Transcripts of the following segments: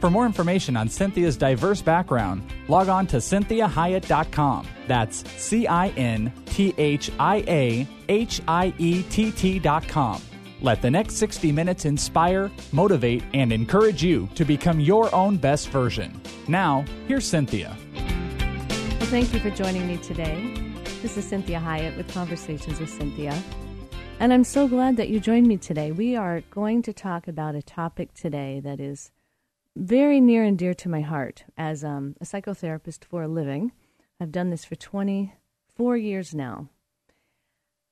For more information on Cinthia's diverse background, log on to cinthiahiett.com. That's C I N T H I A H I E T T.com. Let the next 60 minutes inspire, motivate, and encourage you to become your own best version. Now, here's Cinthia. Well, thank you for joining me today. This is Cinthia Hiett with Conversations with Cinthia. And I'm so glad that you joined me today. We are going to talk about a topic today that is very near and dear to my heart as um, a psychotherapist for a living. I've done this for 24 years now.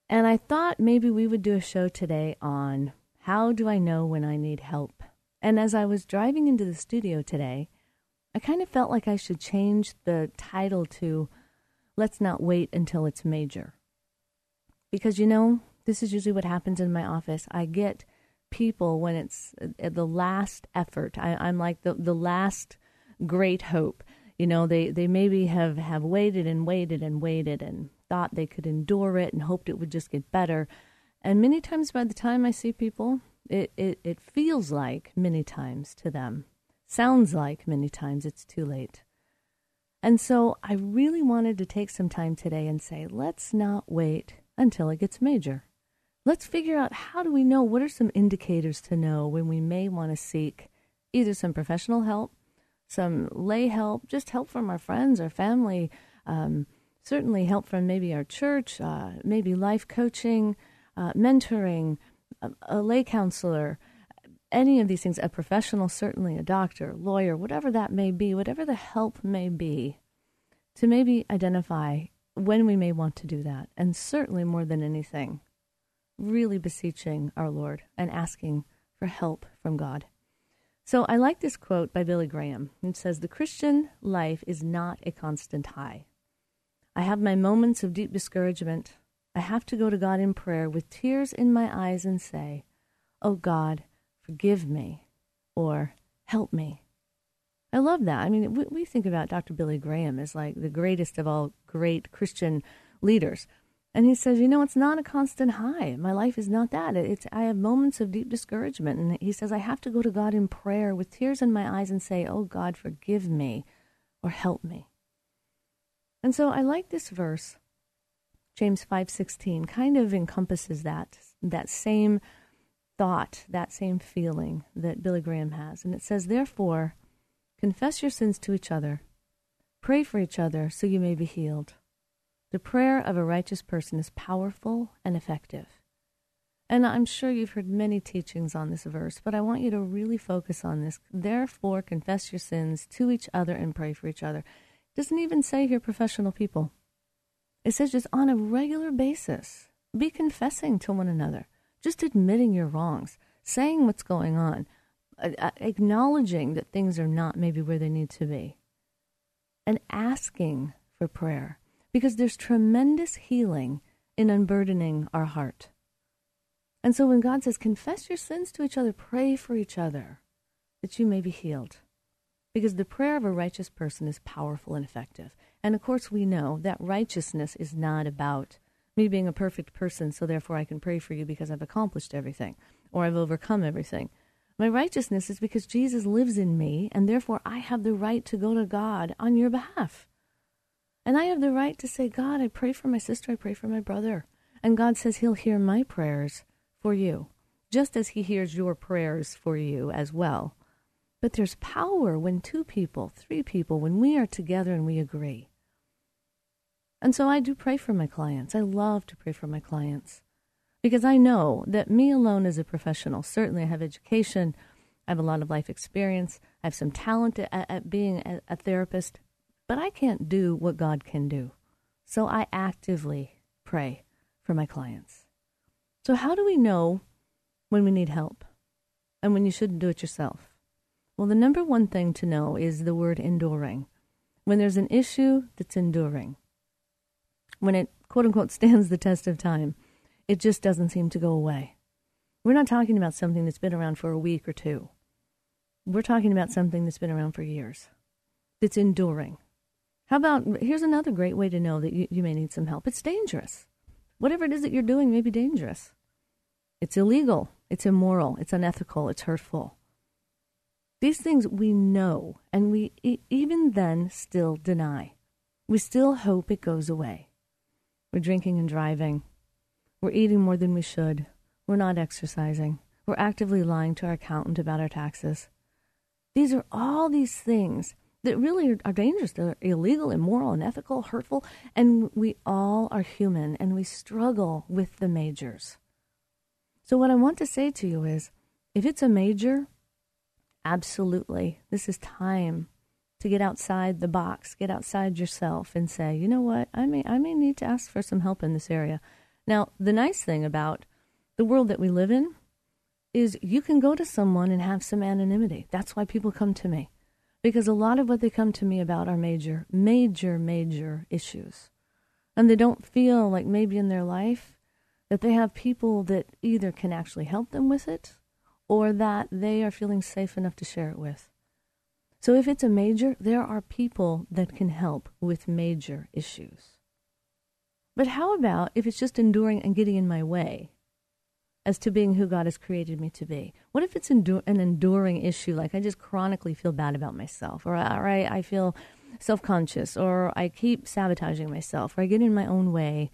And I thought maybe we would do a show today on how do I know when I need help. And as I was driving into the studio today, I kind of felt like I should change the title to Let's Not Wait Until It's Major. Because, you know, this is usually what happens in my office. I get people when it's uh, the last effort. I, am like the, the last great hope. You know, they, they maybe have, have waited and waited and waited and thought they could endure it and hoped it would just get better. And many times by the time I see people, it, it, it feels like many times to them, sounds like many times it's too late. And so I really wanted to take some time today and say, let's not wait until it gets major. Let's figure out how do we know what are some indicators to know when we may want to seek either some professional help, some lay help, just help from our friends or family, um, certainly help from maybe our church, uh, maybe life coaching, uh, mentoring, a, a lay counselor, any of these things, a professional, certainly a doctor, lawyer, whatever that may be, whatever the help may be, to maybe identify when we may want to do that. And certainly more than anything, really beseeching our Lord and asking for help from God. So I like this quote by Billy Graham. It says, The Christian life is not a constant high. I have my moments of deep discouragement. I have to go to God in prayer with tears in my eyes and say, Oh God, forgive me, or help me. I love that. I mean, we, we think about Dr. Billy Graham as like the greatest of all great Christian leaders. And he says, you know, it's not a constant high. My life is not that. It's I have moments of deep discouragement. And he says, I have to go to God in prayer with tears in my eyes and say, Oh God, forgive me or help me. And so I like this verse. James 5:16 kind of encompasses that that same thought, that same feeling that Billy Graham has. And it says, Therefore, confess your sins to each other, pray for each other so you may be healed. The prayer of a righteous person is powerful and effective. And I'm sure you've heard many teachings on this verse, but I want you to really focus on this. Therefore, confess your sins to each other and pray for each other. It doesn't even say here professional people. It says just on a regular basis, be confessing to one another, just admitting your wrongs, saying what's going on, acknowledging that things are not maybe where they need to be, and asking for prayer because there's tremendous healing in unburdening our heart. And so when God says, confess your sins to each other, pray for each other, that you may be healed. Because the prayer of a righteous person is powerful and effective. And of course, we know that righteousness is not about me being a perfect person, so therefore I can pray for you because I've accomplished everything or I've overcome everything. My righteousness is because Jesus lives in me, and therefore I have the right to go to God on your behalf. And I have the right to say, God, I pray for my sister, I pray for my brother. And God says He'll hear my prayers for you, just as He hears your prayers for you as well. But there's power when two people, three people, when we are together and we agree. And so I do pray for my clients. I love to pray for my clients because I know that me alone as a professional, certainly I have education, I have a lot of life experience, I have some talent at, at being a, a therapist, but I can't do what God can do. So I actively pray for my clients. So, how do we know when we need help and when you shouldn't do it yourself? Well, the number one thing to know is the word enduring. When there's an issue that's enduring, when it quote unquote stands the test of time, it just doesn't seem to go away. We're not talking about something that's been around for a week or two. We're talking about something that's been around for years, that's enduring. How about here's another great way to know that you, you may need some help. It's dangerous. Whatever it is that you're doing may be dangerous. It's illegal, it's immoral, it's unethical, it's hurtful. These things we know, and we e- even then still deny. We still hope it goes away. We're drinking and driving. We're eating more than we should. We're not exercising. We're actively lying to our accountant about our taxes. These are all these things that really are, dangerous. They're illegal, immoral, unethical, hurtful, and we all are human and we struggle with the majors. So, what I want to say to you is if it's a major, absolutely, this is time to get outside the box, get outside yourself and say, you know what, I may, I may need to ask for some help in this area. Now, the nice thing about the world that we live in is you can go to someone and have some anonymity. That's why people come to me. Because a lot of what they come to me about are major, major, major issues. And they don't feel like maybe in their life that they have people that either can actually help them with it or that they are feeling safe enough to share it with. So if it's a major, there are people that can help with major issues. But how about if it's just enduring and getting in my way as to being who God has created me to be? What if it's endu- an enduring issue, like I just chronically feel bad about myself, or, or I, I feel self conscious, or I keep sabotaging myself, or I get in my own way,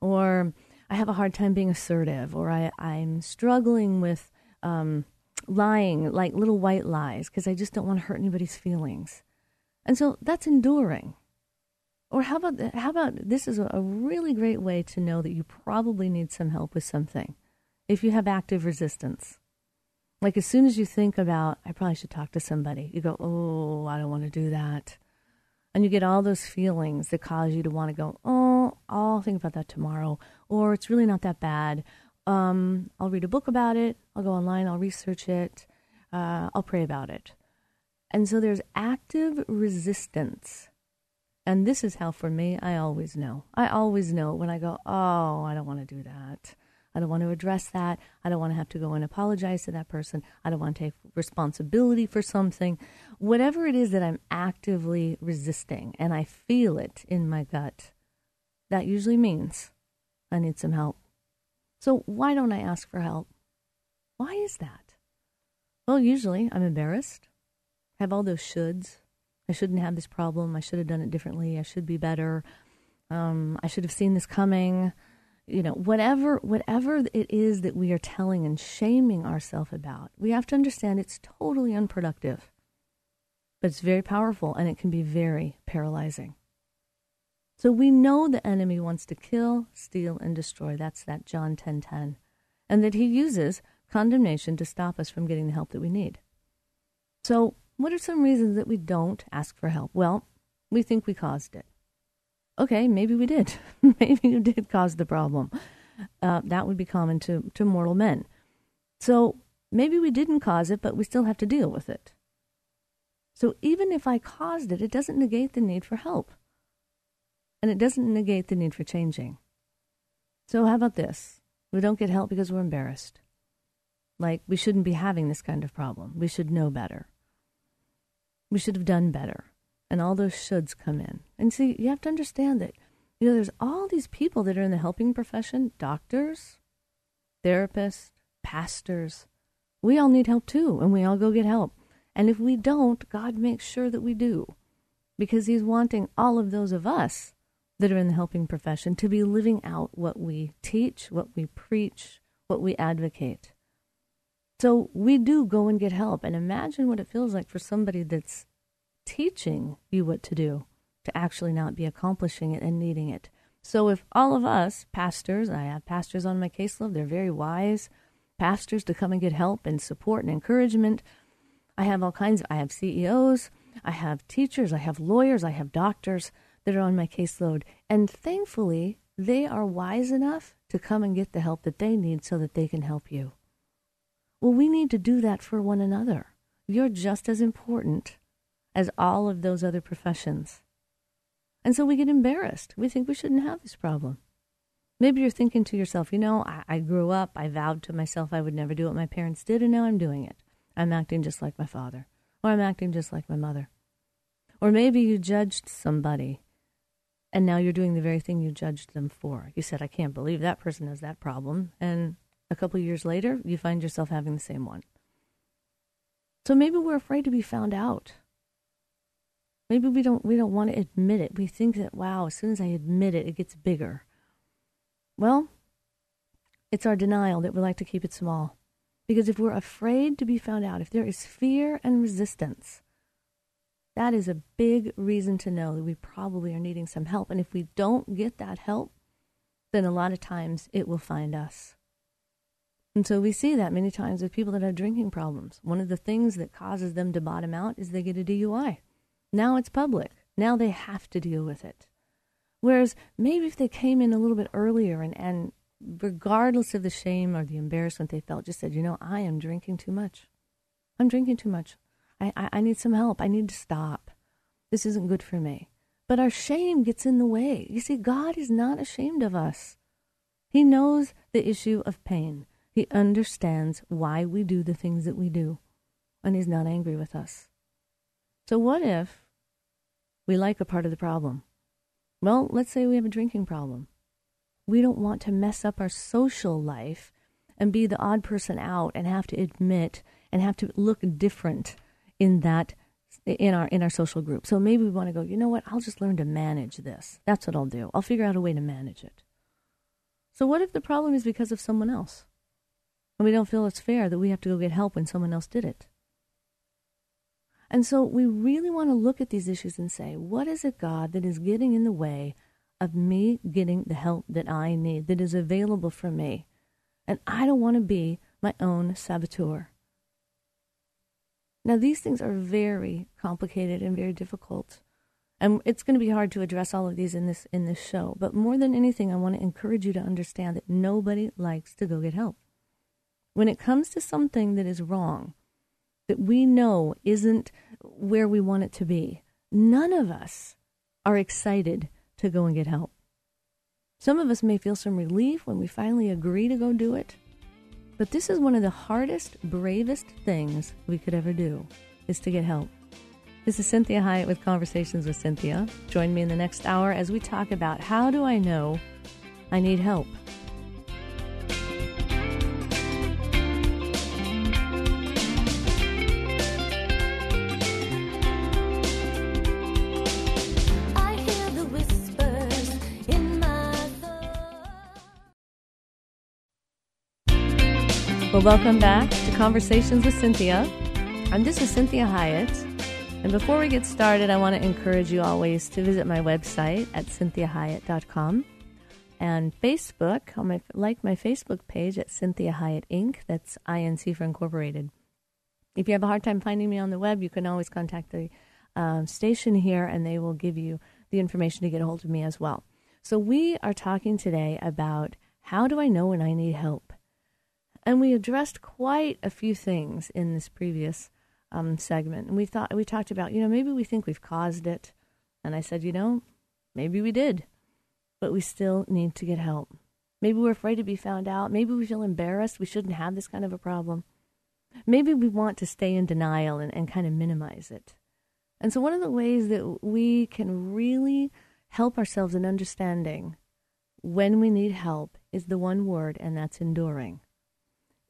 or I have a hard time being assertive, or I, I'm struggling with um, lying like little white lies because I just don't want to hurt anybody's feelings. And so that's enduring. Or how about how about this is a really great way to know that you probably need some help with something. If you have active resistance. Like as soon as you think about I probably should talk to somebody, you go, "Oh, I don't want to do that." And you get all those feelings that cause you to want to go, "Oh, I'll think about that tomorrow," or it's really not that bad, um, I'll read a book about it. I'll go online. I'll research it. Uh, I'll pray about it. And so there's active resistance. And this is how, for me, I always know. I always know when I go, oh, I don't want to do that. I don't want to address that. I don't want to have to go and apologize to that person. I don't want to take responsibility for something. Whatever it is that I'm actively resisting and I feel it in my gut, that usually means I need some help. So why don't I ask for help? Why is that? Well, usually I'm embarrassed. I have all those shoulds. I shouldn't have this problem. I should have done it differently. I should be better. Um, I should have seen this coming. You know, whatever whatever it is that we are telling and shaming ourselves about, we have to understand it's totally unproductive. But it's very powerful and it can be very paralyzing. So we know the enemy wants to kill, steal, and destroy. That's that John 10:10. 10, 10. And that he uses condemnation to stop us from getting the help that we need. So, what are some reasons that we don't ask for help? Well, we think we caused it. Okay, maybe we did. maybe you did cause the problem. Uh, that would be common to, to mortal men. So maybe we didn't cause it, but we still have to deal with it. So even if I caused it, it doesn't negate the need for help and it doesn't negate the need for changing. So, how about this? We don't get help because we're embarrassed. Like, we shouldn't be having this kind of problem. We should know better. We should have done better. And all those shoulds come in. And see, you have to understand that, you know, there's all these people that are in the helping profession doctors, therapists, pastors. We all need help too, and we all go get help. And if we don't, God makes sure that we do because He's wanting all of those of us that are in the helping profession to be living out what we teach, what we preach, what we advocate. So we do go and get help. And imagine what it feels like for somebody that's teaching you what to do to actually not be accomplishing it and needing it. So if all of us, pastors, I have pastors on my caseload, they're very wise pastors to come and get help and support and encouragement. I have all kinds, of, I have CEOs, I have teachers, I have lawyers, I have doctors that are on my caseload. And thankfully, they are wise enough to come and get the help that they need so that they can help you. Well, we need to do that for one another. You're just as important as all of those other professions. And so we get embarrassed. We think we shouldn't have this problem. Maybe you're thinking to yourself, you know, I, I grew up, I vowed to myself I would never do what my parents did, and now I'm doing it. I'm acting just like my father, or I'm acting just like my mother. Or maybe you judged somebody, and now you're doing the very thing you judged them for. You said, I can't believe that person has that problem. And a couple years later, you find yourself having the same one. So maybe we're afraid to be found out. Maybe we don't we don't want to admit it. We think that wow, as soon as I admit it, it gets bigger. Well, it's our denial that we like to keep it small. Because if we're afraid to be found out, if there is fear and resistance, that is a big reason to know that we probably are needing some help. And if we don't get that help, then a lot of times it will find us. And so we see that many times with people that have drinking problems. One of the things that causes them to bottom out is they get a DUI. Now it's public. Now they have to deal with it. Whereas maybe if they came in a little bit earlier and, and regardless of the shame or the embarrassment they felt, just said, you know, I am drinking too much. I'm drinking too much. I, I, I need some help. I need to stop. This isn't good for me. But our shame gets in the way. You see, God is not ashamed of us. He knows the issue of pain. He understands why we do the things that we do, and He's not angry with us. So, what if we like a part of the problem? Well, let's say we have a drinking problem. We don't want to mess up our social life and be the odd person out and have to admit and have to look different in that in our in our social group. So maybe we want to go, you know what? I'll just learn to manage this. That's what I'll do. I'll figure out a way to manage it. So what if the problem is because of someone else? And we don't feel it's fair that we have to go get help when someone else did it. And so we really want to look at these issues and say, what is it, God, that is getting in the way of me getting the help that I need, that is available for me? And I don't want to be my own saboteur. Now, these things are very complicated and very difficult. And it's going to be hard to address all of these in this in this show. But more than anything, I want to encourage you to understand that nobody likes to go get help. When it comes to something that is wrong, that we know isn't where we want it to be, none of us are excited to go and get help. Some of us may feel some relief when we finally agree to go do it, but this is one of the hardest, bravest things we could ever do is to get help. This is Cinthia Hiett with Conversations with Cinthia. Join me in the next hour as we talk about how do I know I need help? Well, welcome back to Conversations with Cinthia. And this is Cinthia Hiett. And before we get started, I want to encourage you always to visit my website at cinthiahiett.com and Facebook. On my, like my Facebook page at Cinthia Hiett Inc. That's INC for Incorporated. If you have a hard time finding me on the web, you can always contact the um, station here and they will give you the information to get a hold of me as well. So, we are talking today about how do I know when I need help? And we addressed quite a few things in this previous um, segment. And we thought we talked about, you know, maybe we think we've caused it. And I said, you know, maybe we did, but we still need to get help. Maybe we're afraid to be found out. Maybe we feel embarrassed. We shouldn't have this kind of a problem. Maybe we want to stay in denial and, and kind of minimize it. And so, one of the ways that we can really help ourselves in understanding when we need help is the one word, and that's enduring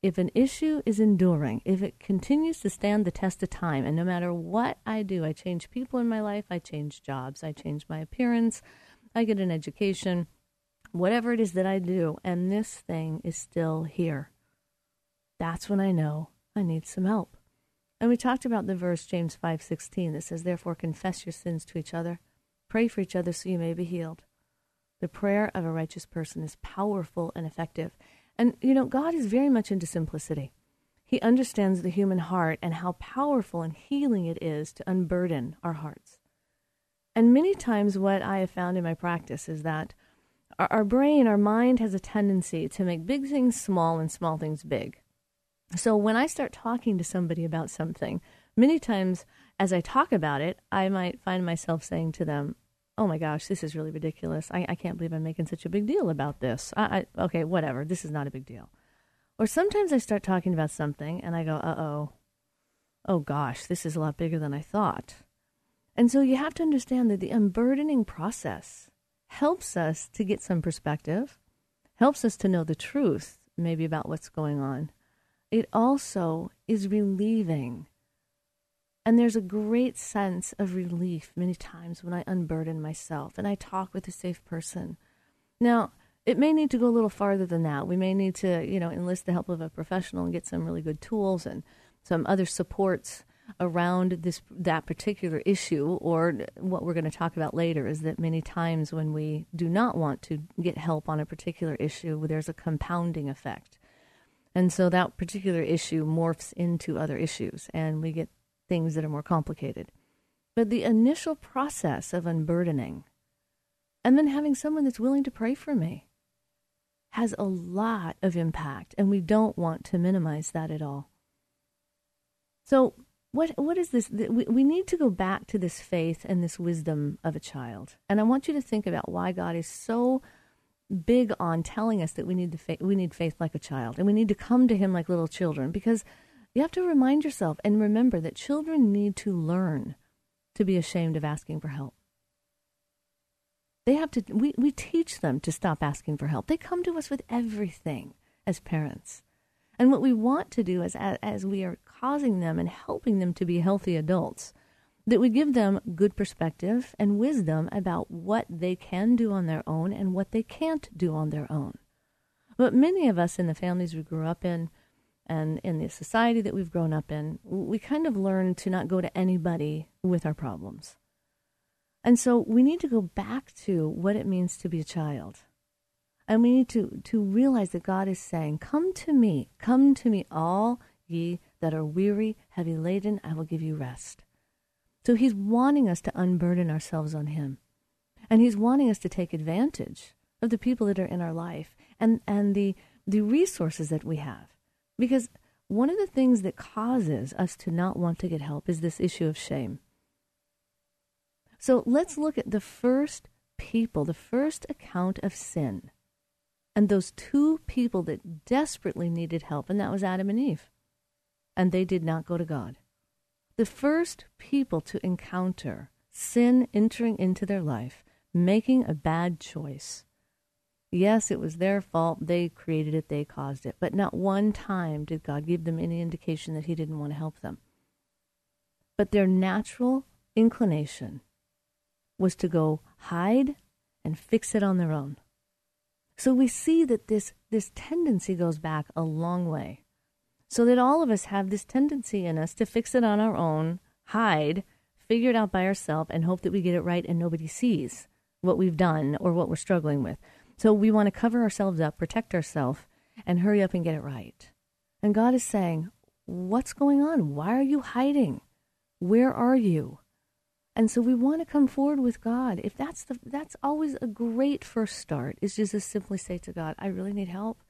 if an issue is enduring, if it continues to stand the test of time, and no matter what I do, I change people in my life, I change jobs, I change my appearance, I get an education, whatever it is that I do, and this thing is still here, that's when I know I need some help. And we talked about the verse James 5:16 that says therefore confess your sins to each other, pray for each other so you may be healed. The prayer of a righteous person is powerful and effective. And, you know, God is very much into simplicity. He understands the human heart and how powerful and healing it is to unburden our hearts. And many times, what I have found in my practice is that our, our brain, our mind has a tendency to make big things small and small things big. So when I start talking to somebody about something, many times as I talk about it, I might find myself saying to them, oh my gosh, this is really ridiculous. I, I can't believe I'm making such a big deal about this. I, I, okay, whatever. This is not a big deal. Or sometimes I start talking about something and I go, uh oh, oh gosh, this is a lot bigger than I thought. And so you have to understand that the unburdening process helps us to get some perspective, helps us to know the truth, maybe about what's going on. It also is relieving. And there's a great sense of relief many times when I unburden myself and I talk with a safe person. Now, it may need to go a little farther than that. We may need to, you know, enlist the help of a professional and get some really good tools and some other supports around this that particular issue or what we're going to talk about later is that many times when we do not want to get help on a particular issue there's a compounding effect and so that particular issue morphs into other issues and we get things that are more complicated. But the initial process of unburdening and then having someone that's willing to pray for me has a lot of impact and we don't want to minimize that at all. So what what is this we, we need to go back to this faith and this wisdom of a child. And i want you to think about why god is so big on telling us that we need the we need faith like a child and we need to come to him like little children because you have to remind yourself and remember that children need to learn to be ashamed of asking for help. They have to we, we teach them to stop asking for help. They come to us with everything as parents. And what we want to do is, as, as we are causing them and helping them to be healthy adults, that we give them good perspective and wisdom about what they can do on their own and what they can't do on their own. But many of us in the families we grew up in and in the society that we've grown up in, we kind of learn to not go to anybody with our problems. And so we need to go back to what it means to be a child. And we need to, to realize that God is saying, Come to me, come to me, all ye that are weary, heavy laden, I will give you rest. So he's wanting us to unburden ourselves on him. And he's wanting us to take advantage of the people that are in our life and, and the, the resources that we have. Because one of the things that causes us to not want to get help is this issue of shame. So let's look at the first people, the first account of sin and those two people that desperately needed help, and that was Adam and Eve. And they did not go to God. The first people to encounter sin entering into their life, making a bad choice. Yes, it was their fault. They created it, they caused it. But not one time did God give them any indication that He didn't want to help them. But their natural inclination was to go hide and fix it on their own. So we see that this, this tendency goes back a long way. So that all of us have this tendency in us to fix it on our own, hide, figure it out by ourselves, and hope that we get it right and nobody sees what we've done or what we're struggling with. So we want to cover ourselves up, protect ourselves, and hurry up and get it right. And God is saying, What's going on? Why are you hiding? Where are you? And so we want to come forward with God. If that's the that's always a great first start is just to simply say to God, I really need help.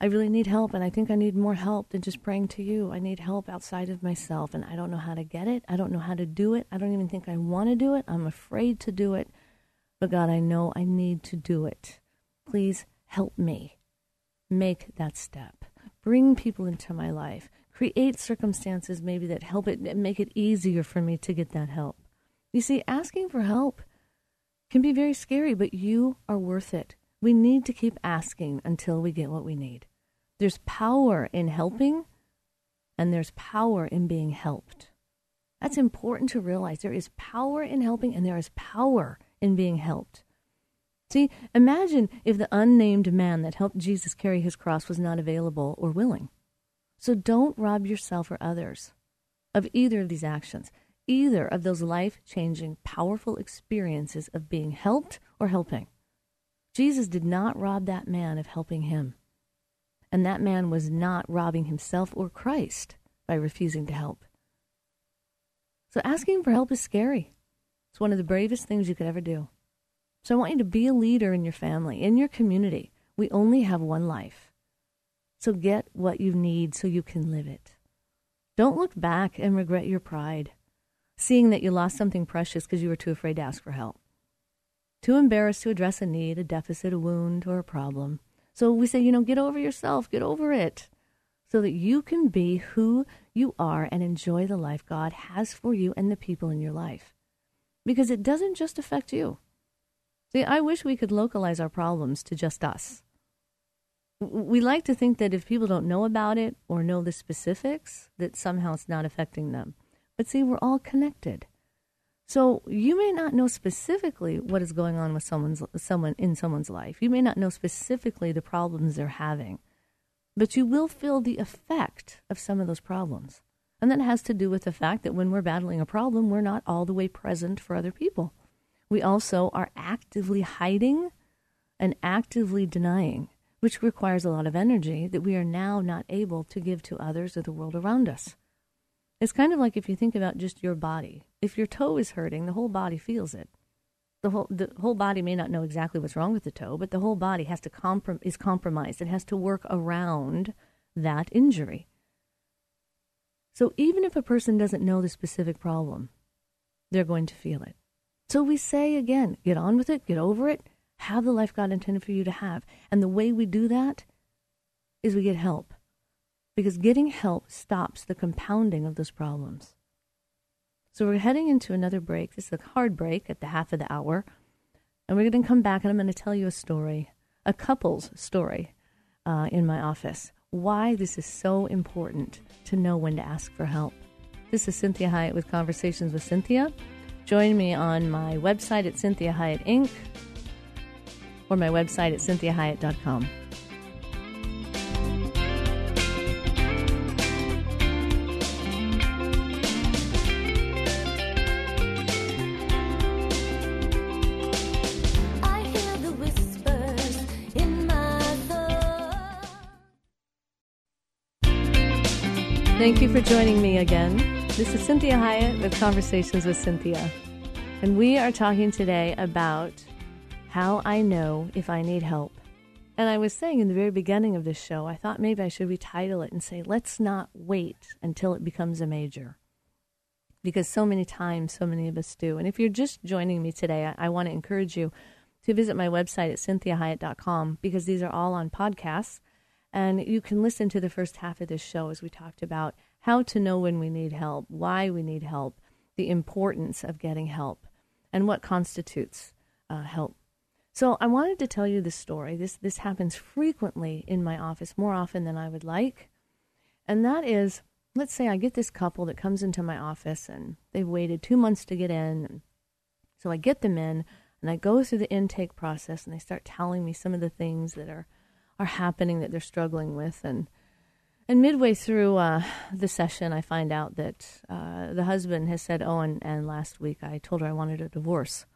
I really need help and I think I need more help than just praying to you. I need help outside of myself and I don't know how to get it. I don't know how to do it. I don't even think I want to do it. I'm afraid to do it. But God, I know I need to do it. Please help me make that step. Bring people into my life create circumstances maybe that help it make it easier for me to get that help. You see, asking for help can be very scary, but you are worth it. We need to keep asking until we get what we need. There's power in helping, and there's power in being helped. That's important to realize. There is power in helping, and there is power in being helped. See, imagine if the unnamed man that helped Jesus carry his cross was not available or willing. So don't rob yourself or others of either of these actions, either of those life changing, powerful experiences of being helped or helping. Jesus did not rob that man of helping him. And that man was not robbing himself or Christ by refusing to help. So asking for help is scary. It's one of the bravest things you could ever do. So I want you to be a leader in your family, in your community. We only have one life. So get what you need so you can live it. Don't look back and regret your pride, seeing that you lost something precious because you were too afraid to ask for help. too embarrassed to address a need, a deficit, a wound, or a problem. So we say, you know, get over yourself, get over it, so that you can be who you are and enjoy the life God has for you and the people in your life. Because it doesn't just affect you. See, I wish we could localize our problems to just us. We like to think that if people don't know about it or know the specifics, that somehow it's not affecting them. But see, we're all connected. So you may not know specifically what is going on with someone's someone in someone's life. You may not know specifically the problems they're having, but you will feel the effect of some of those problems. And that has to do with the fact that when we're battling a problem, we're not all the way present for other people. We also are actively hiding and actively denying, which requires a lot of energy that we are now not able to give to others or the world around us. It's kind of like if you think about just your body. If your toe is hurting, the whole body feels it. The whole the whole body may not know exactly what's wrong with the toe, but the whole body has to comprom- is compromised. It has to work around that injury. So even if a person doesn't know the specific problem, they're going to feel it. So we say again, get on with it, get over it, have the life God intended for you to have. And the way we do that is we get help because getting help stops the compounding of those problems. So we're heading into another break. This is a hard break at the half of the hour. And we're going to come back and I'm going to tell you a story, a couple's story uh, in my office. Why this is so important to know when to ask for help. This is Cinthia Hiett with Conversations with Cinthia. Join me on my website at Cinthia Hiett Inc. or my website at cinthiahiett.com. for joining me again. This is Cinthia Hiett with Conversations with Cinthia. And we are talking today about how I know if I need help. And I was saying in the very beginning of this show, I thought maybe I should retitle it and say, let's not wait until it becomes a major. Because so many times, so many of us do. And if you're just joining me today, I, I want to encourage you to visit my website at cinthiahiett.com because these are all on podcasts. And you can listen to the first half of this show as we talked about how to know when we need help, why we need help, the importance of getting help, and what constitutes uh, help. So I wanted to tell you this story. This this happens frequently in my office, more often than I would like. And that is, let's say I get this couple that comes into my office and they've waited two months to get in. So I get them in and I go through the intake process and they start telling me some of the things that are are happening that they're struggling with and and midway through uh, the session, I find out that uh, the husband has said, "Oh, and, and last week I told her I wanted a divorce."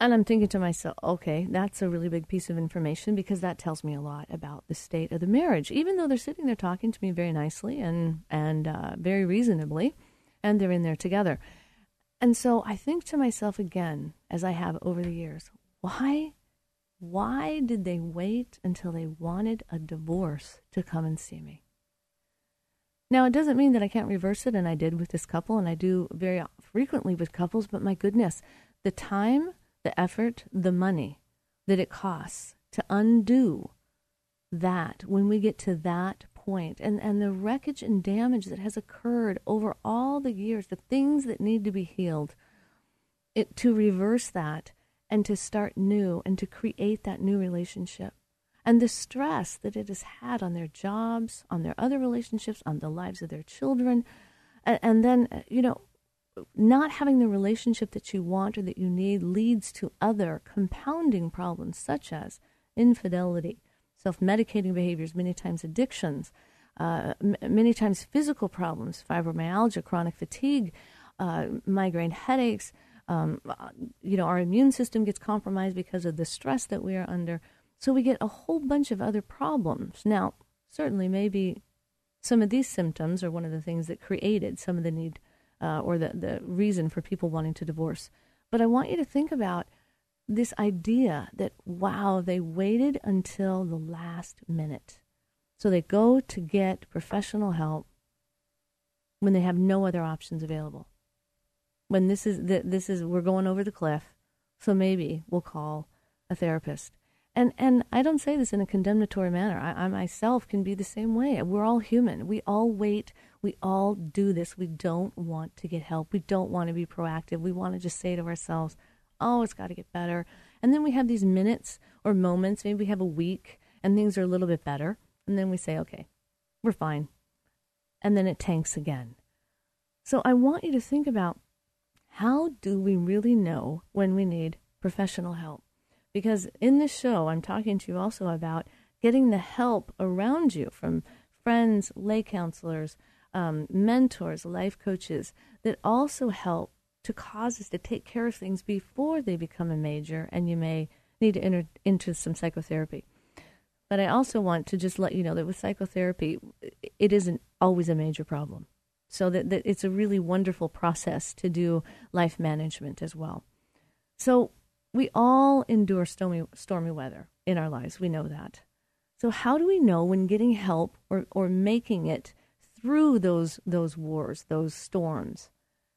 And I'm thinking to myself, okay, that's a really big piece of information because that tells me a lot about the state of the marriage. Even though they're sitting there talking to me very nicely and and uh, very reasonably, and they're in there together. And so I think to myself again, as I have over the years, why why did they wait until they wanted a divorce to come and see me? Now, it doesn't mean that I can't reverse it, and I did with this couple, and I do very frequently with couples, but my goodness, the time, the effort, the money that it costs to undo that when we get to that point, and, and the wreckage and damage that has occurred over all the years, the things that need to be healed, it, to reverse that and to start new and to create that new relationship. And the stress that it has had on their jobs, on their other relationships, on the lives of their children. And, and then, uh, you know, not having the relationship that you want or that you need leads to other compounding problems such as infidelity, self medicating behaviors, many times addictions, uh, m- many times physical problems, fibromyalgia, chronic fatigue, uh, migraine headaches, um, you know, our immune system gets compromised because of the stress that we are under. So we get a whole bunch of other problems. Now, certainly, maybe some of these symptoms are one of the things that created some of the need uh, or the, the reason for people wanting to divorce. But I want you to think about this idea that, wow, they waited until the last minute. So they go to get professional help when they have no other options available when this is this is we're going over the cliff So maybe we'll call a therapist. And and I don't say this in a condemnatory manner. I, I myself can be the same way. We're all human. We all wait. We all do this. We don't want to get help. We don't want to be proactive. We want to just say to ourselves, "Oh, it's got to get better." And then we have these minutes or moments. Maybe we have a week and things are a little bit better, and then we say, "Okay, we're fine," and then it tanks again. So I want you to think about how do we really know when we need professional help? Because in this show, I'm talking to you also about getting the help around you from friends, lay counselors, um, mentors, life coaches that also help to cause us to take care of things before they become a major and you may need to enter into some psychotherapy. But I also want to just let you know that with psychotherapy, it isn't always a major problem. So that, that it's a really wonderful process to do life management as well. So we all endure stormy, stormy weather in our lives. We know that. So how do we know when getting help or, or making it through those those wars, those storms?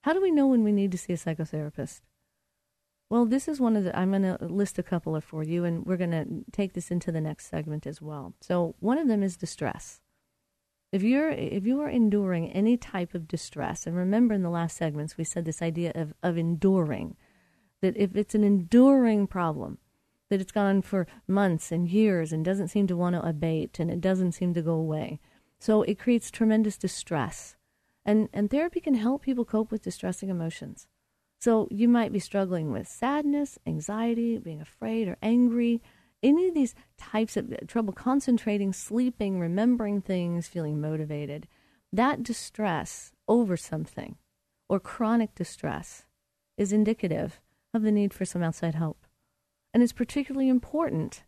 How do we know when we need to see a psychotherapist? Well, this is one of the I'm going to list a couple of for you and we're going to take this into the next segment as well. So, one of them is distress. If you're if you are enduring any type of distress, and remember in the last segments we said this idea of of enduring that if it's an enduring problem, that it's gone for months and years and doesn't seem to want to abate and it doesn't seem to go away. So it creates tremendous distress. And, and therapy can help people cope with distressing emotions. So you might be struggling with sadness, anxiety, being afraid or angry, any of these types of trouble concentrating, sleeping, remembering things, feeling motivated. That distress over something or chronic distress is indicative of the need for some outside help. And it's particularly important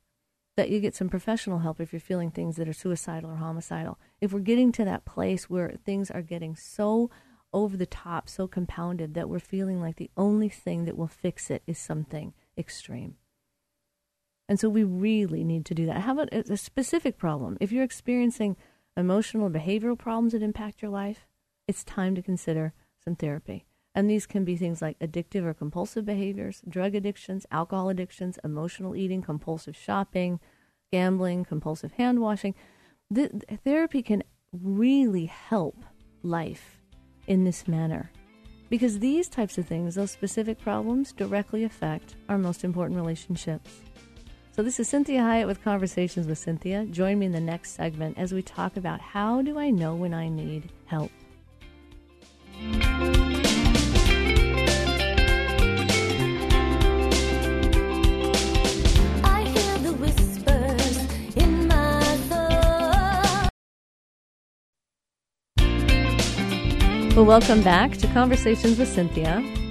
that you get some professional help if you're feeling things that are suicidal or homicidal. If we're getting to that place where things are getting so over the top, so compounded that we're feeling like the only thing that will fix it is something extreme. And so we really need to do that. How about a specific problem? If you're experiencing emotional or behavioral problems that impact your life, it's time to consider some therapy. And these can be things like addictive or compulsive behaviors, drug addictions, alcohol addictions, emotional eating, compulsive shopping, gambling, compulsive hand washing. The, the therapy can really help life in this manner because these types of things, those specific problems, directly affect our most important relationships. So, this is Cinthia Hiett with Conversations with Cinthia. Join me in the next segment as we talk about how do I know when I need help. I hear the whispers in my thoughts. Well, welcome back to Conversations with Cinthia.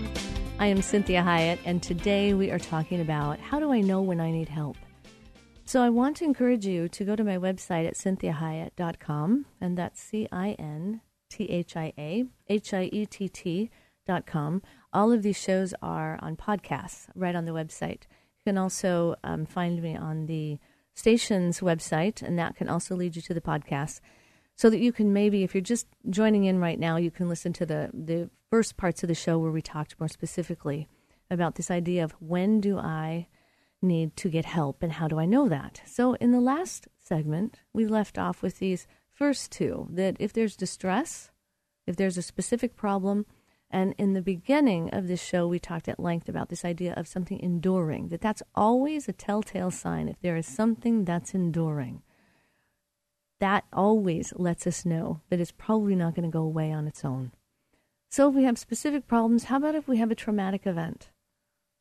I am Cinthia Hiett, and today we are talking about how do I know when I need help? So I want to encourage you to go to my website at cinthiahiett.com, and that's C I N T H I A H I E T T.com. All of these shows are on podcasts right on the website. You can also um, find me on the station's website, and that can also lead you to the podcast so that you can maybe, if you're just joining in right now, you can listen to the, the first parts of the show where we talked more specifically about this idea of when do I need to get help and how do I know that? So, in the last segment, we left off with these first two that if there's distress, if there's a specific problem, and in the beginning of this show, we talked at length about this idea of something enduring, that that's always a telltale sign if there is something that's enduring that always lets us know that it's probably not going to go away on its own. So, if we have specific problems, how about if we have a traumatic event?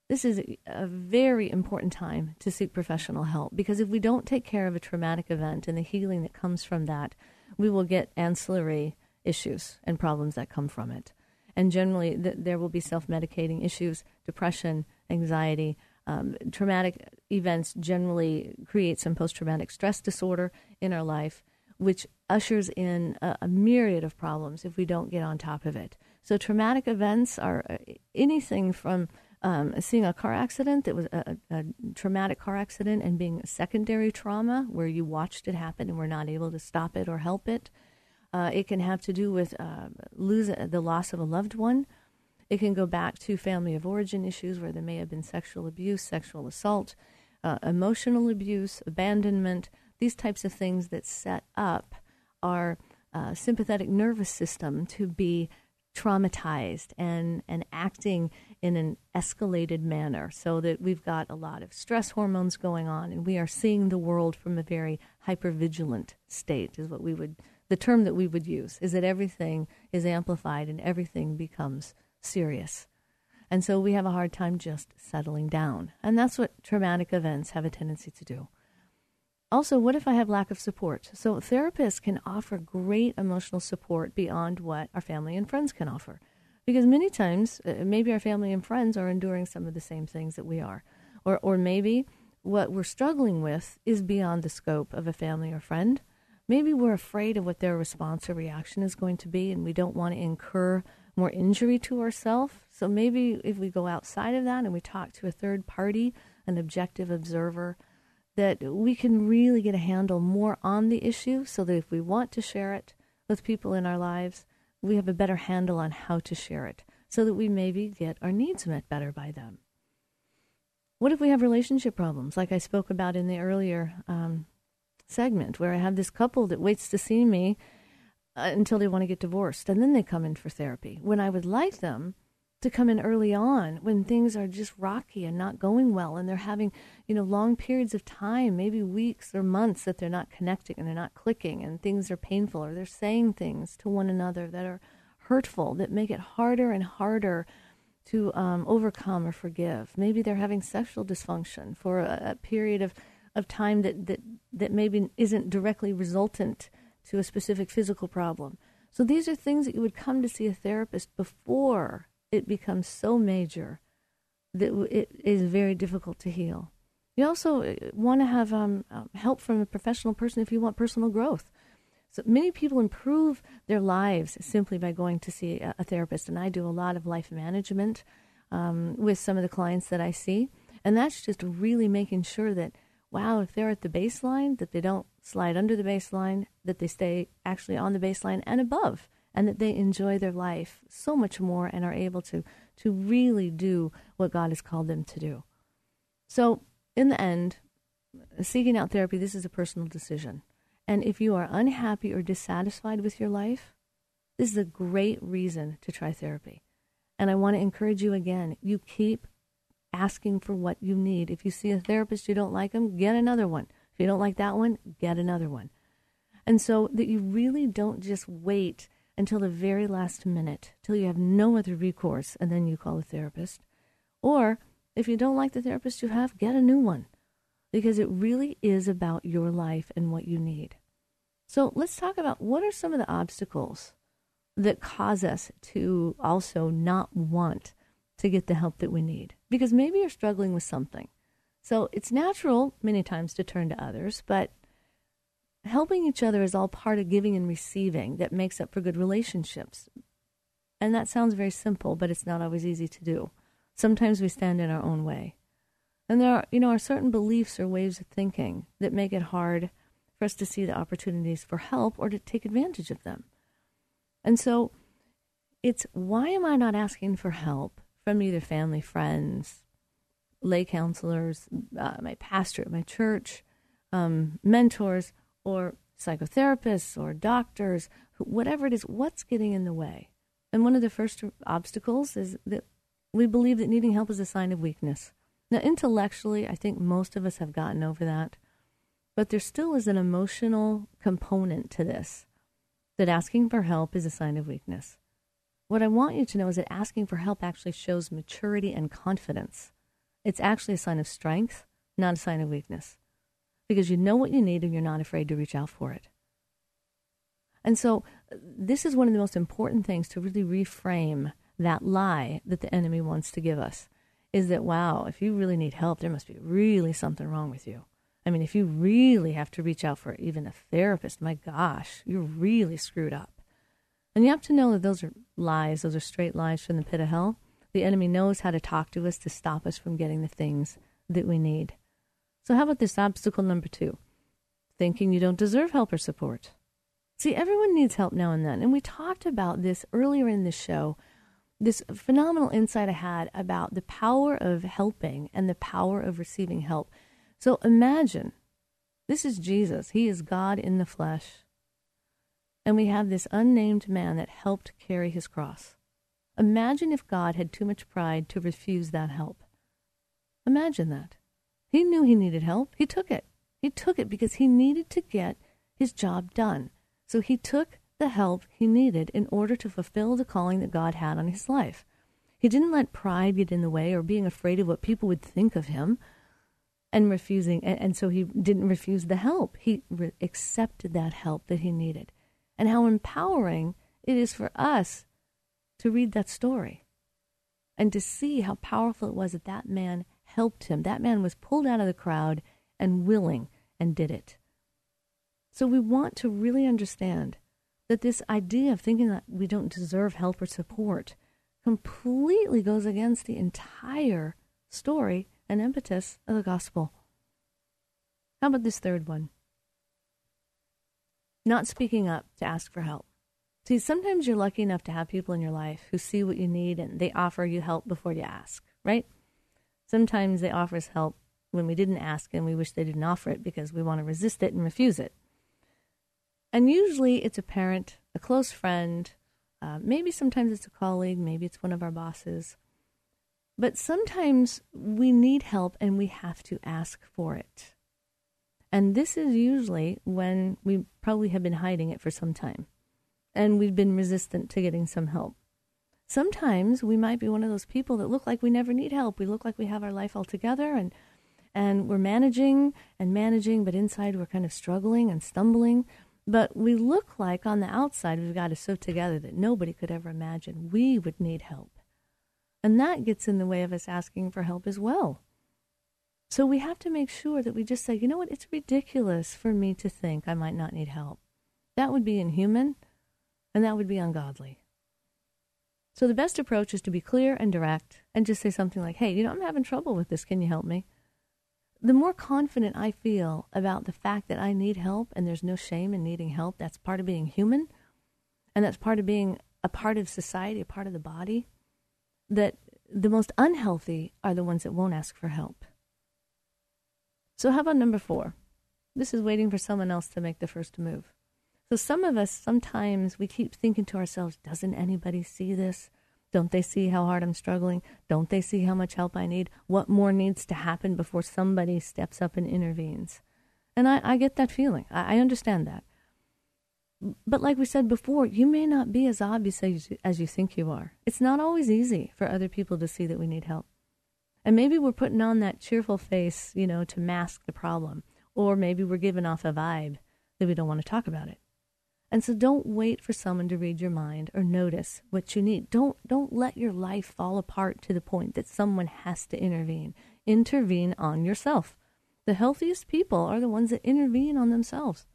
This is a very important time to seek professional help because if we don't take care of a traumatic event and the healing that comes from that, we will get ancillary issues and problems that come from it. And generally, th- there will be self medicating issues, depression, anxiety. Um, traumatic events generally create some post traumatic stress disorder in our life which ushers in a, a, myriad of problems if we don't get on top of it. So, traumatic events are uh, anything from um, seeing a car accident that was a, a, traumatic car accident and being secondary trauma where you watched it happen and were not able to stop it or help it. Uh, it can have to do with uh, lose the loss of a loved one. It can go back to family of origin issues where there may have been sexual abuse, sexual assault, uh, emotional abuse, abandonment, these types of things that set up our uh, sympathetic nervous system to be traumatized and, and acting in an escalated manner so that we've got a lot of stress hormones going on and we are seeing the world from a very hypervigilant state is what we would the term that we would use is that everything is amplified and everything becomes serious. And so we have a hard time just settling down. And that's what traumatic events have a tendency to do also, what if I have lack of support? So, therapists can offer great emotional support beyond what our family and friends can offer. Because many times, uh, maybe our family and friends are enduring some of the same things that we are. Or, or maybe what we're struggling with is beyond the scope of a family or friend. Maybe we're afraid of what their response or reaction is going to be, and we don't want to incur more injury to ourselves. So maybe if we go outside of that and we talk to a third party, an objective observer, that we can really get a handle more on the issue so that if we want to share it with people in our lives, we have a better handle on how to share it so that we maybe get our needs met better by them. What if we have relationship problems, like I spoke about in the earlier um, segment, where I have this couple that waits to see me uh, until they want to get divorced, and then they come in for therapy when I would like them to come in early on when things are just rocky and not going well and they're having you know long periods of time maybe weeks or months that they're not connecting and they're not clicking and things are painful or they're saying things to one another that are hurtful that make it harder and harder to um, overcome or forgive. Maybe they're having sexual dysfunction for a, a period of, of time that, that, that maybe isn't directly resultant to a specific physical problem. So these are things that you would come to see a therapist before it becomes so major that it is very difficult to heal. You also uh, want to have um, um, help from a professional person if you want personal growth. So many people improve their lives simply by going to see a, a therapist, and I do a lot of life management um, with some of the clients that I see, and that's just really making sure that wow, if they're at the baseline, that they don't slide under the baseline, that they stay actually on the baseline and above and that they enjoy their life so much more and are able to to really do what God has called them to do. So, in the end, seeking out therapy this is a personal decision. And if you are unhappy or dissatisfied with your life, this is a great reason to try therapy. And I want to encourage you again, you keep asking for what you need. If you see a therapist you don't like them, get another one. If you don't like that one, get another one. And so that you really don't just wait until the very last minute, till you have no other recourse, and then you call a therapist. Or if you don't like the therapist you have, get a new one because it really is about your life and what you need. So let's talk about what are some of the obstacles that cause us to also not want to get the help that we need. Because maybe you're struggling with something. So it's natural many times to turn to others, but helping each other is all part of giving and receiving that makes up for good relationships. And that sounds very simple, but it's not always easy to do. Sometimes we stand in our own way. And there are, you know, are certain beliefs or ways of thinking that make it hard for us to see the opportunities for help or to take advantage of them. And so it's why am I not asking for help from either family, friends, lay counselors, uh, my pastor at my church, um, mentors? Or psychotherapists or doctors, whatever it is, what's getting in the way? And one of the first obstacles is that we believe that needing help is a sign of weakness. Now, intellectually, I think most of us have gotten over that, but there still is an emotional component to this that asking for help is a sign of weakness. What I want you to know is that asking for help actually shows maturity and confidence. It's actually a sign of strength, not a sign of weakness because you know what you need and you're not afraid to reach out for it. And so, this is one of the most important things to really reframe that lie that the enemy wants to give us is that, wow, if you really need help, there must be really something wrong with you. I mean, if you really have to reach out for even a therapist, my gosh, you're really screwed up. And you have to know that those are lies, those are straight lies from the pit of hell. The enemy knows how to talk to us to stop us from getting the things that we need. So, how about this obstacle number two? Thinking you don't deserve help or support. See, everyone needs help now and then. And we talked about this earlier in the show this phenomenal insight I had about the power of helping and the power of receiving help. So imagine this is Jesus, He is God in the flesh. And we have this unnamed man that helped carry his cross. Imagine if God had too much pride to refuse that help. Imagine that. He knew he needed help. He took it. He took it because he needed to get his job done. So he took the help he needed in order to fulfill the calling that God had on his life. He didn't let pride get in the way or being afraid of what people would think of him and refusing. And, and so he didn't refuse the help. He re- accepted that help that he needed. And how empowering it is for us to read that story and to see how powerful it was that that man helped him. That man was pulled out of the crowd and willing and did it. So we want to really understand that this idea of thinking that we don't deserve help or support completely goes against the entire story and impetus of the gospel. How about this third one? Not speaking up to ask for help. See, sometimes you're lucky enough to have people in your life who see what you need and they offer you help before you ask, right? Sometimes they offer us help when we didn't ask and we wish they didn't offer it because we want to resist it and refuse it. And usually it's a parent, a close friend, uh, maybe sometimes it's a colleague, maybe it's one of our bosses. But sometimes we need help and we have to ask for it. And this is usually when we probably have been hiding it for some time and we've been resistant to getting some help. Sometimes we might be one of those people that look like we never need help. We look like we have our life all together and and we're managing and managing, but inside we're kind of struggling and stumbling. But we look like on the outside we've got it so together that nobody could ever imagine we would need help. And that gets in the way of us asking for help as well. So we have to make sure that we just say, you know what, it's ridiculous for me to think I might not need help. That would be inhuman and that would be ungodly. So the best approach is to be clear and direct and just say something like, hey, you know, I'm having trouble with this. Can you help me? The more confident I feel about the fact that I need help and there's no shame in needing help, that's part of being human and that's part of being a part of society, a part of the body, that the most unhealthy are the ones that won't ask for help. So, how about number four? This is waiting for someone else to make the first move. So some of us, sometimes we keep thinking to ourselves, doesn't anybody see this? Don't they see how hard I'm struggling? Don't they see how much help I need? What more needs to happen before somebody steps up and intervenes? And I, I get that feeling. I, I understand that. But like we said before, you may not be as obvious as you, as you think you are. It's not always easy for other people to see that we need help. And maybe we're putting on that cheerful face, you know, to mask the problem. Or maybe we're giving off a vibe that we don't want to talk about it. And so don't wait for someone to read your mind or notice what you need. Don't don't let your life fall apart to the point that someone has to intervene. Intervene on yourself. The healthiest people are the ones that intervene on themselves.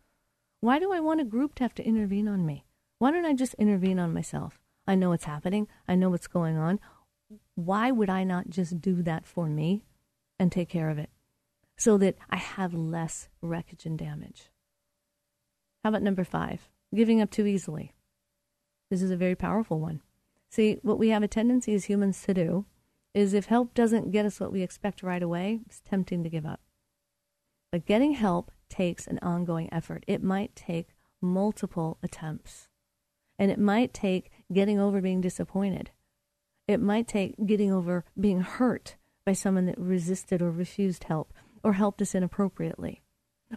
Why do I want a group to have to intervene on me? Why don't I just intervene on myself? I know what's happening. I know what's going on. Why would I not just do that for me and take care of it so that I have less wreckage and damage? How about number five? Giving up too easily. This is a very powerful one. See, what we have a tendency as humans to do is if help doesn't get us what we expect right away, it's tempting to give up. But getting help takes an ongoing effort. It might take multiple attempts. And it might take getting over being disappointed. It might take getting over being hurt by someone that resisted or refused help or helped us inappropriately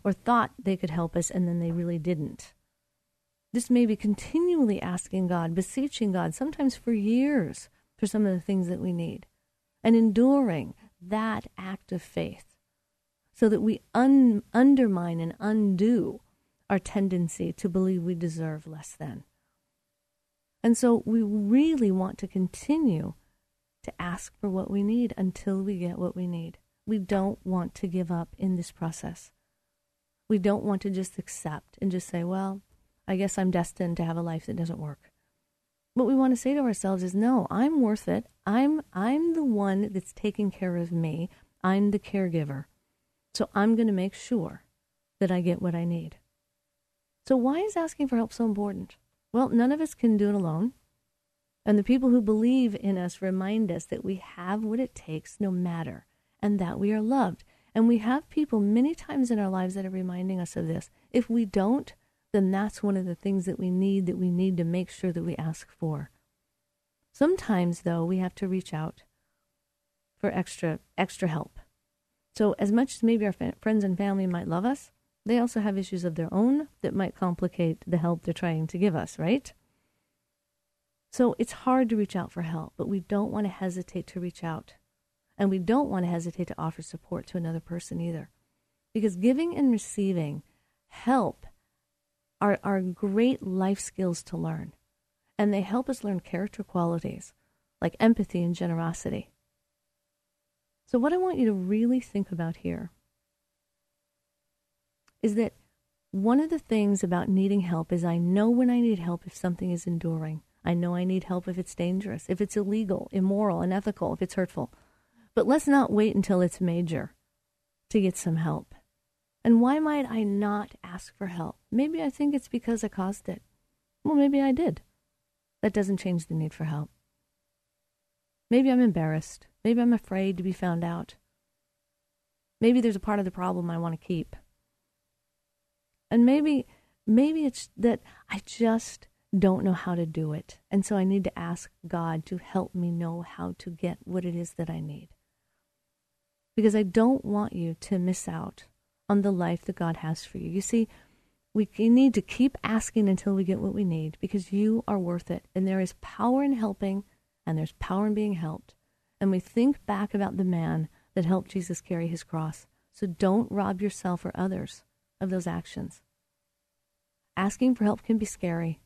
or thought they could help us and then they really didn't. This may be continually asking God, beseeching God, sometimes for years, for some of the things that we need, and enduring that act of faith so that we un- undermine and undo our tendency to believe we deserve less than. And so we really want to continue to ask for what we need until we get what we need. We don't want to give up in this process. We don't want to just accept and just say, well, I guess I'm destined to have a life that doesn't work. What we want to say to ourselves is no, I'm worth it. I'm I'm the one that's taking care of me. I'm the caregiver. So I'm going to make sure that I get what I need. So why is asking for help so important? Well, none of us can do it alone. And the people who believe in us remind us that we have what it takes no matter, and that we are loved. And we have people many times in our lives that are reminding us of this. If we don't, then that's one of the things that we need that we need to make sure that we ask for. Sometimes though, we have to reach out for extra extra help. So as much as maybe our fa- friends and family might love us, they also have issues of their own that might complicate the help they're trying to give us, right? So it's hard to reach out for help, but we don't want to hesitate to reach out. And we don't want to hesitate to offer support to another person either. Because giving and receiving help are, are great life skills to learn. And they help us learn character qualities like empathy and generosity. So, what I want you to really think about here is that one of the things about needing help is I know when I need help if something is enduring. I know I need help if it's dangerous, if it's illegal, immoral, unethical, if it's hurtful. But let's not wait until it's major to get some help. And why might I not ask for help? Maybe I think it's because I caused it. Well, maybe I did. That doesn't change the need for help. Maybe I'm embarrassed. Maybe I'm afraid to be found out. Maybe there's a part of the problem I want to keep. And maybe maybe it's that I just don't know how to do it. And so I need to ask God to help me know how to get what it is that I need. Because I don't want you to miss out on the life that God has for you. You see, we need to keep asking until we get what we need because you are worth it. And there is power in helping, and there's power in being helped. And we think back about the man that helped Jesus carry his cross. So don't rob yourself or others of those actions. Asking for help can be scary,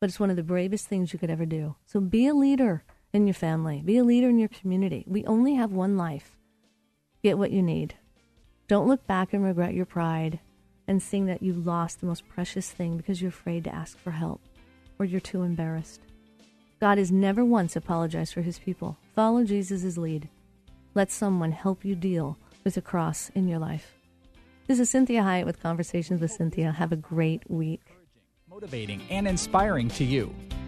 but it's one of the bravest things you could ever do. So be a leader in your family, be a leader in your community. We only have one life. Get what you need. Don't look back and regret your pride and seeing that you lost the most precious thing because you're afraid to ask for help or you're too embarrassed. God has never once apologized for his people. Follow Jesus' lead. Let someone help you deal with the cross in your life. This is Cinthia Hiett with Conversations with Cinthia. Have a great week. Motivating and inspiring to you.